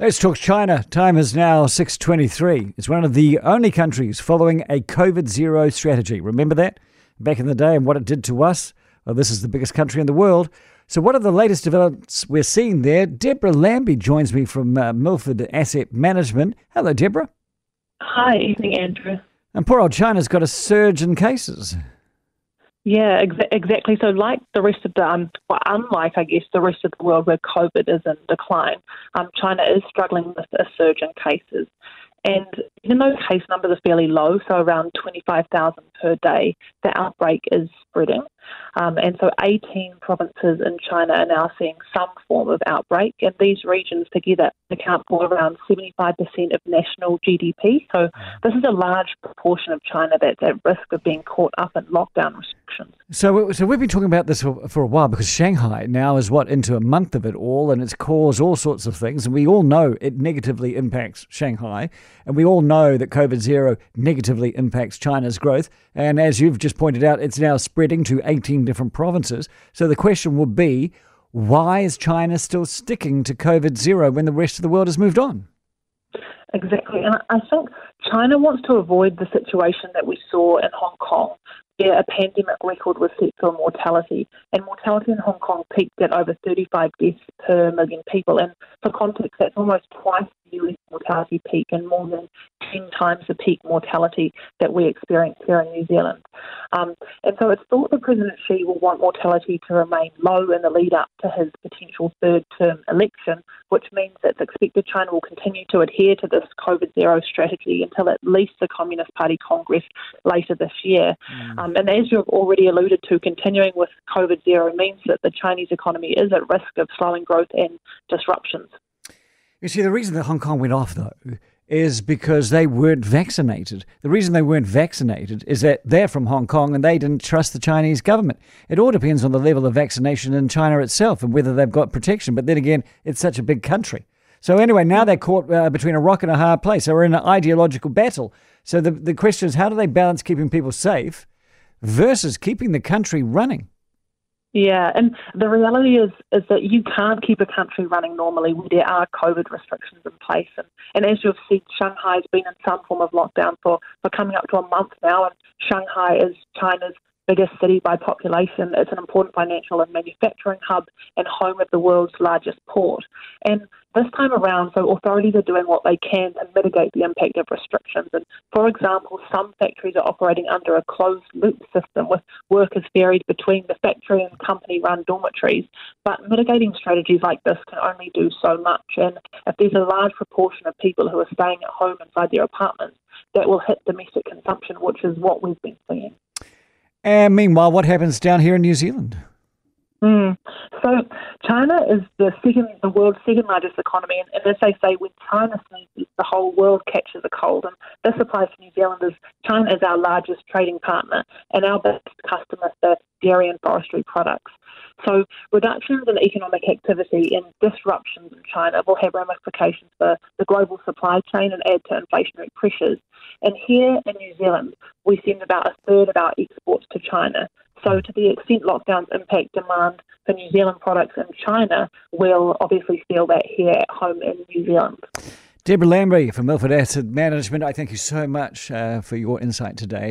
Let's talk China. Time is now 6:23. It's one of the only countries following a COVID zero strategy. Remember that back in the day and what it did to us? Well, this is the biggest country in the world. So, what are the latest developments we're seeing there? Deborah Lambie joins me from uh, Milford Asset Management. Hello, Deborah. Hi, evening, Andrew. And poor old China's got a surge in cases. Yeah, ex- exactly. So, like the rest of the, um, well, unlike I guess the rest of the world where COVID is in decline, um, China is struggling with a surge in cases. And even though case numbers are fairly low, so around 25,000 per day, the outbreak is spreading. Um, and so 18 provinces in China are now seeing some form of outbreak, and these regions together account for around 75% of national GDP. So this is a large proportion of China that's at risk of being caught up in lockdown restrictions. So, so we've been talking about this for, for a while because Shanghai now is what into a month of it all, and it's caused all sorts of things, and we all know it negatively impacts Shanghai, and we all know that COVID zero negatively impacts China's growth. And as you've just pointed out, it's now spreading to 18 different provinces. So the question would be, why is China still sticking to COVID zero when the rest of the world has moved on? Exactly. And I think China wants to avoid the situation that we saw in Hong Kong, where a pandemic record was set for mortality. And mortality in Hong Kong peaked at over 35 deaths per million people. And for context, that's almost twice US mortality peak and more than 10 times the peak mortality that we experience here in New Zealand. Um, and so it's thought that President Xi will want mortality to remain low in the lead up to his potential third term election, which means that it's expected China will continue to adhere to this COVID zero strategy until at least the Communist Party Congress later this year. Mm. Um, and as you've already alluded to, continuing with COVID zero means that the Chinese economy is at risk of slowing growth and disruptions. You see, the reason that Hong Kong went off, though, is because they weren't vaccinated. The reason they weren't vaccinated is that they're from Hong Kong and they didn't trust the Chinese government. It all depends on the level of vaccination in China itself and whether they've got protection. But then again, it's such a big country. So anyway, now they're caught uh, between a rock and a hard place. They're in an ideological battle. So the, the question is, how do they balance keeping people safe versus keeping the country running? Yeah, and the reality is is that you can't keep a country running normally when there are COVID restrictions in place. And, and as you've said, Shanghai's been in some form of lockdown for, for coming up to a month now, and Shanghai is China's biggest city by population. It's an important financial and manufacturing hub and home of the world's largest port. And this time around, so authorities are doing what they can to mitigate the impact of restrictions. And for example, some factories are operating under a closed loop system with workers ferried between the factory and company run dormitories. But mitigating strategies like this can only do so much. And if there's a large proportion of people who are staying at home inside their apartments, that will hit domestic consumption, which is what we've been seeing. And meanwhile, what happens down here in New Zealand? Mm. So China is the second, the world's second largest economy, and, and as they say, when China sneezes, the whole world catches a cold. And this applies to New Zealand as China is our largest trading partner and our biggest customer for dairy and forestry products. So reductions in economic activity and disruptions in China will have ramifications for the global supply chain and add to inflationary pressures. And here in New Zealand, we send about a third of our exports to China. So, to the extent lockdowns impact demand for New Zealand products in China, we'll obviously feel that here at home in New Zealand. Deborah Lambie from Milford Asset Management, I thank you so much uh, for your insight today.